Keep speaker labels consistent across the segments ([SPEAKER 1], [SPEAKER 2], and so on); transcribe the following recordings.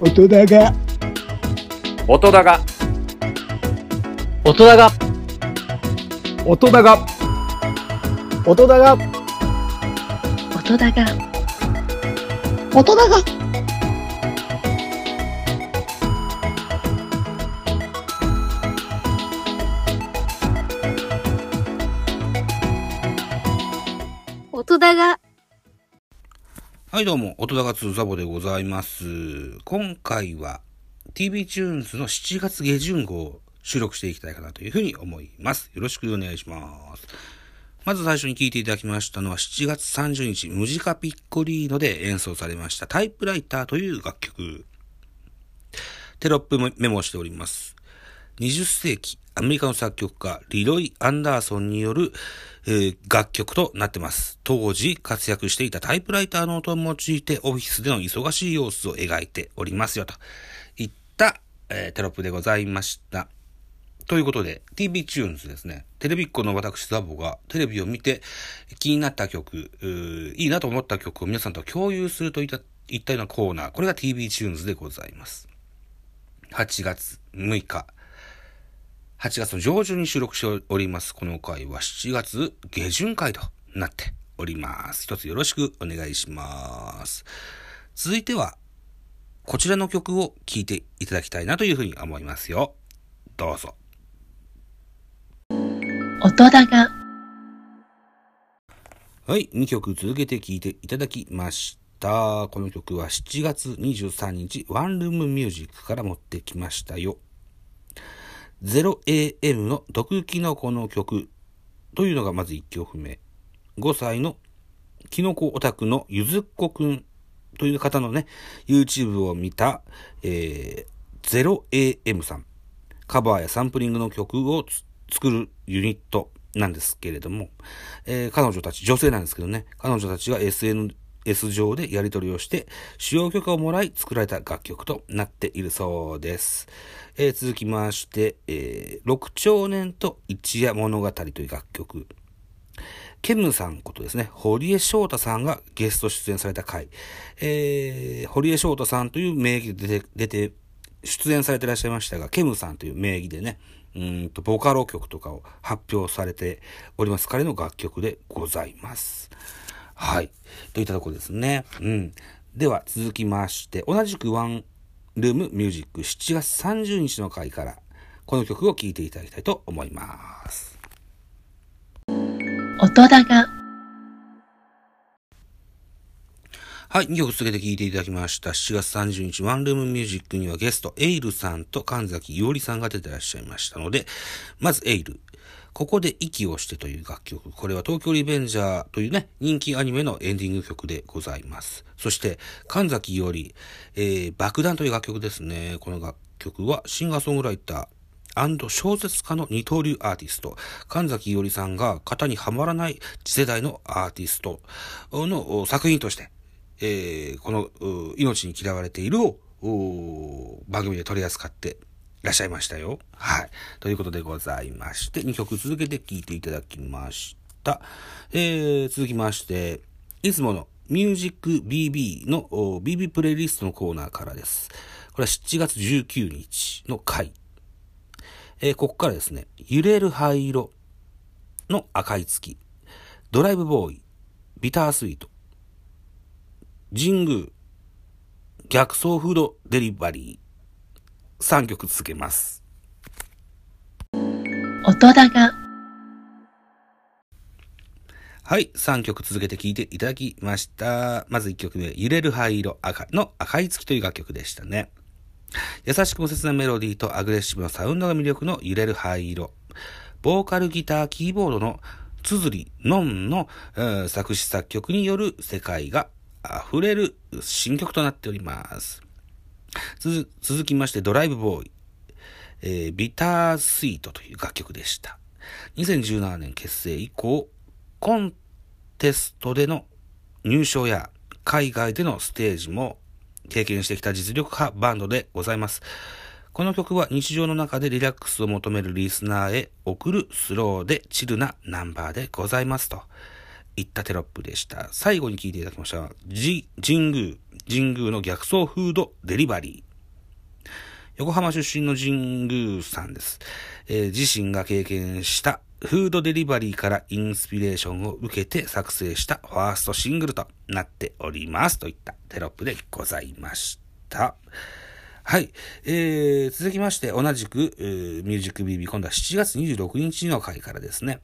[SPEAKER 1] 音だが。
[SPEAKER 2] 音だが。
[SPEAKER 3] 音だが。
[SPEAKER 1] 音だが。
[SPEAKER 3] 音だが。
[SPEAKER 4] 音だが。音だが。音だが
[SPEAKER 5] はいどうも、音高通ザボでございます。今回は TV チューンズの7月下旬号を収録していきたいかなというふうに思います。よろしくお願いします。まず最初に聴いていただきましたのは7月30日、ムジカピッコリーノで演奏されましたタイプライターという楽曲。テロップメモしております。20世紀、アメリカの作曲家、リロイ・アンダーソンによる、えー楽曲となってます。当時活躍していたタイプライターの音を用いてオフィスでの忙しい様子を描いておりますよといった、えーテロップでございました。ということで、TV Tunes ですね。テレビっ子の私ザボがテレビを見て気になった曲、いいなと思った曲を皆さんと共有するといったいったようなコーナー。これが TV Tunes でございます。8月6日。8月の上旬に収録しております。この回は7月下旬回となっております。一つよろしくお願いします。続いては、こちらの曲を聴いていただきたいなというふうに思いますよ。どうぞ。
[SPEAKER 4] 音だが
[SPEAKER 5] はい、2曲続けて聴いていただきました。この曲は7月23日、ワンルームミュージックから持ってきましたよ。0AM の毒キノコの曲というのがまず1曲目。5歳のキノコオタクのゆずっこくんという方のね、YouTube を見た、えー、0AM さん。カバーやサンプリングの曲を作るユニットなんですけれども、えー彼女たち、女性なんですけどね、彼女たちが SN S 上でやり取りをして、使用許可をもらい作られた楽曲となっているそうです。えー続きまして、えー六兆年と一夜物語という楽曲。ケムさんことですね、堀江翔太さんがゲスト出演された回。えー堀江翔太さんという名義で出て、出て、出演されていらっしゃいましたが、ケムさんという名義でね、うんと、ボカロ曲とかを発表されております。彼の楽曲でございます。はい。といったところですね。うん。では、続きまして、同じくワンルームミュージック7月30日の回から、この曲を聴いていただきたいと思います。
[SPEAKER 4] 音だが
[SPEAKER 5] はい、2曲続けて聴いていただきました。7月30日、ワンルームミュージックにはゲスト、エイルさんと神崎伊織さんが出てらっしゃいましたので、まずエイル。ここで息をしてという楽曲。これは東京リベンジャーというね、人気アニメのエンディング曲でございます。そして、神崎伊織、えー、爆弾という楽曲ですね。この楽曲はシンガーソングライター、小説家の二刀流アーティスト、神崎伊織さんが型にはまらない次世代のアーティストの作品として、えーこの命に嫌われているを番組で取り扱ってらっしゃいましたよ。はい。ということでございまして、2曲続けて聴いていただきました。えー続きまして、いつものミュージック BB の BB プレイリストのコーナーからです。これは7月19日の回。えーここからですね、揺れる灰色の赤い月、ドライブボーイ、ビタースイート、神宮、逆走フードデリバリー、3曲続けます。
[SPEAKER 4] 音だが
[SPEAKER 5] はい、3曲続けて聴いていただきました。まず1曲目、揺れる灰色赤の赤い月という楽曲でしたね。優しくも切なメロディーとアグレッシブなサウンドが魅力の揺れる灰色。ボーカルギター、キーボードのつづりのんの、えー作詞作曲による世界が溢れる新曲となっております。続きまして、ドライブボーイ。えービタースイートという楽曲でした。2017年結成以降、コンテストでの入賞や海外でのステージも経験してきた実力派バンドでございます。この曲は日常の中でリラックスを求めるリスナーへ送るスローでチルなナンバーでございますといったテロップでした。最後に聞いていただきました。じ、神宮、神宮の逆走フードデリバリー。横浜出身の神宮さんです。えー自身が経験したフードデリバリーからインスピレーションを受けて作成したファーストシングルとなっております。といったテロップでございました。はい。えー、続きまして、同じく、えーミュージックビービ、今度は7月26日の回からですね。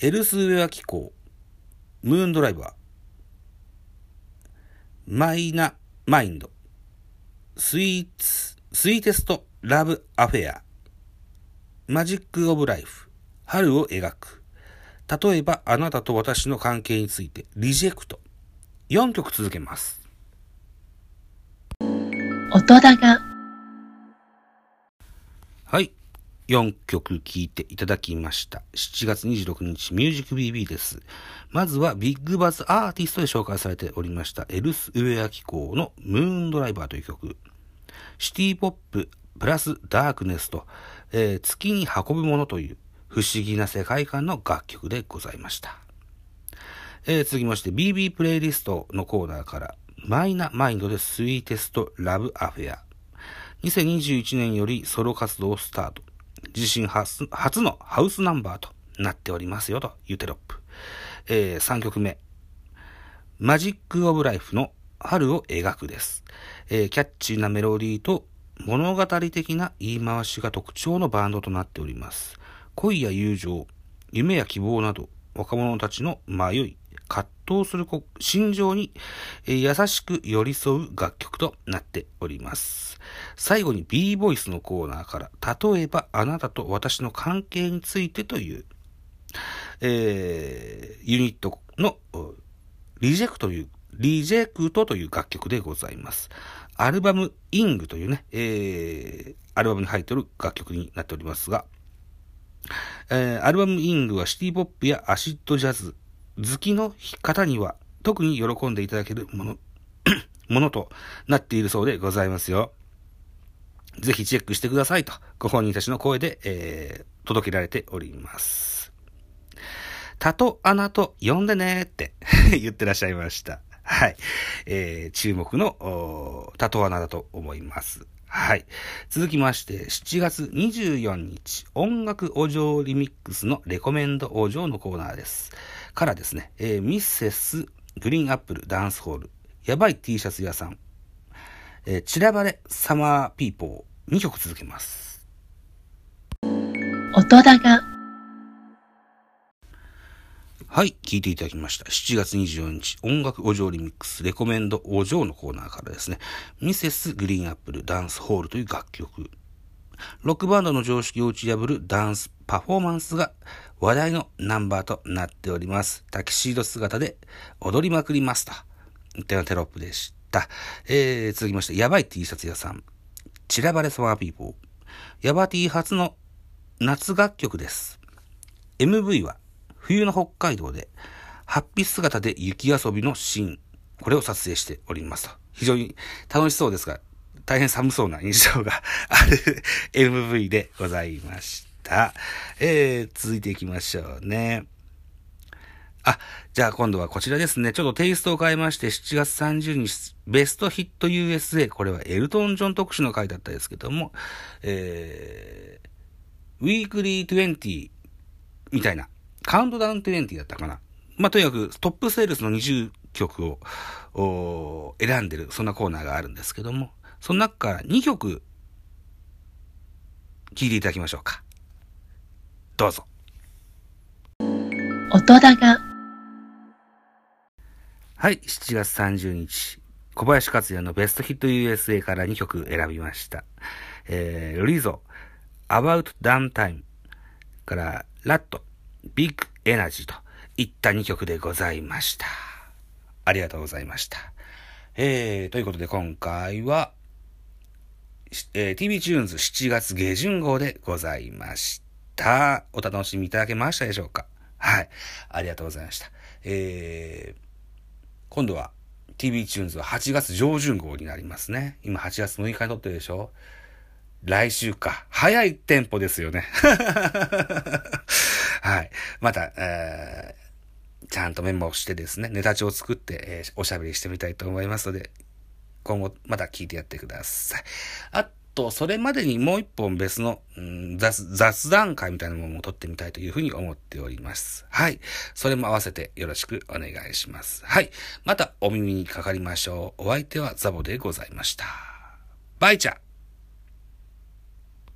[SPEAKER 5] エルスウェア機構、ムーンドライバー、マイナマインド、スイーツ、スイーテストラブアフェア、マジックオブライフ、春を描く。例えば、あなたと私の関係について、リジェクト。4曲続けます。
[SPEAKER 4] 音高、
[SPEAKER 5] はい。4曲聴いていただきました。7月26日ミュージック BB です。まずはビッグバズアーティストで紹介されておりましたエルスウェア機構のムーンドライバーという曲。シティポッププラスダークネスと、えー月に運ぶものという不思議な世界観の楽曲でございました。えー続きまして BB プレイリストのコーナーからマイナマインドでスイーテストラブアフェア。2021年よりソロ活動をスタート。自身初初のハウスナンバーとなっておりますよというテロップ。えー3曲目。マジック・オブ・ライフの春を描くです。えーキャッチーなメロディーと物語的な言い回しが特徴のバンドとなっております。恋や友情、夢や希望など若者たちの迷い、葛藤するこ心情に、え優しく寄り添う楽曲となっております。最後に B ボイスのコーナーから、例えばあなたと私の関係についてという、えーユニットのリジェクトという、リジェクトという楽曲でございます。アルバムイングというね、えーアルバムに入っている楽曲になっておりますが、えーアルバムイングはシティポップやアシッドジャズ好きの方には特に喜んでいただけるもの、ものとなっているそうでございますよ。ぜひチェックしてくださいと、ご本人たちの声で、えー届けられております。たとアナと呼んでねって 言ってらっしゃいました。はい。えー注目の、おータトアナだと思います。はい。続きまして、7月24日、音楽お嬢リミックスのレコメンドお嬢のコーナーです。からですね、えーミッセスグリーンアップルダンスホール、やばい T シャツ屋さん、えー散らばれサマーピーポー、2曲続けます。
[SPEAKER 4] 音高、
[SPEAKER 5] はい、聞いていただきました。7月24日、音楽お嬢リミックス、レコメンドお嬢のコーナーからですね、ミセスグリーンアップルダンスホールという楽曲。ロックバンドの常識を打ち破るダンスパフォーマンスが話題のナンバーとなっております。タキシード姿で踊りまくりますと。いったようなテロップでした。えー、続きまして、やばい T シャツ屋さん。散らばれサマーピーポー。ヤバ T 初の夏楽曲です。MV は冬の北海道で、ハッピー姿で雪遊びのシーン、これを撮影しておりますと。非常に楽しそうですが、大変寒そうな印象がある MV でございました。えー、続いていきましょうね。あ、じゃあ今度はこちらですね。ちょっとテイストを変えまして、7月30日、ベストヒット USA、これはエルトン・ジョン特集の回だったですけども、えー、ウィークリー20みたいな、カウントダウン20だったかな。まあ、とにかくトップセールスの20曲を選んでる、そんなコーナーがあるんですけども、その中から2曲、聴いていただきましょうか。どうぞ。
[SPEAKER 4] 音高、
[SPEAKER 5] はい、7月30日、小林克也のベストヒット USA から2曲選びました。えー、リゾ、About Damn Time から、ラット、Big Energy といった2曲でございました。ありがとうございました。えー、ということで今回は、しえー TV チューンズ7月下旬号でございました。たお楽しみいただけましたでしょうか？はい。ありがとうございました。えー、今度は TV チューンズは8月上旬号になりますね。今8月6日に録ってるでしょ？来週か。早いテンポですよね。はい。また、えーちゃんとメモをしてですね、ネタ帳を作って、えーおしゃべりしてみたいと思いますので、今後また聞いてやってください。と、それまでにもう一本別の、うん雑雑談会みたいなものも撮ってみたいというふうに思っております。はい。それも合わせてよろしくお願いします。はい。またお耳にかかりましょう。お相手はザボでございました。バイチャ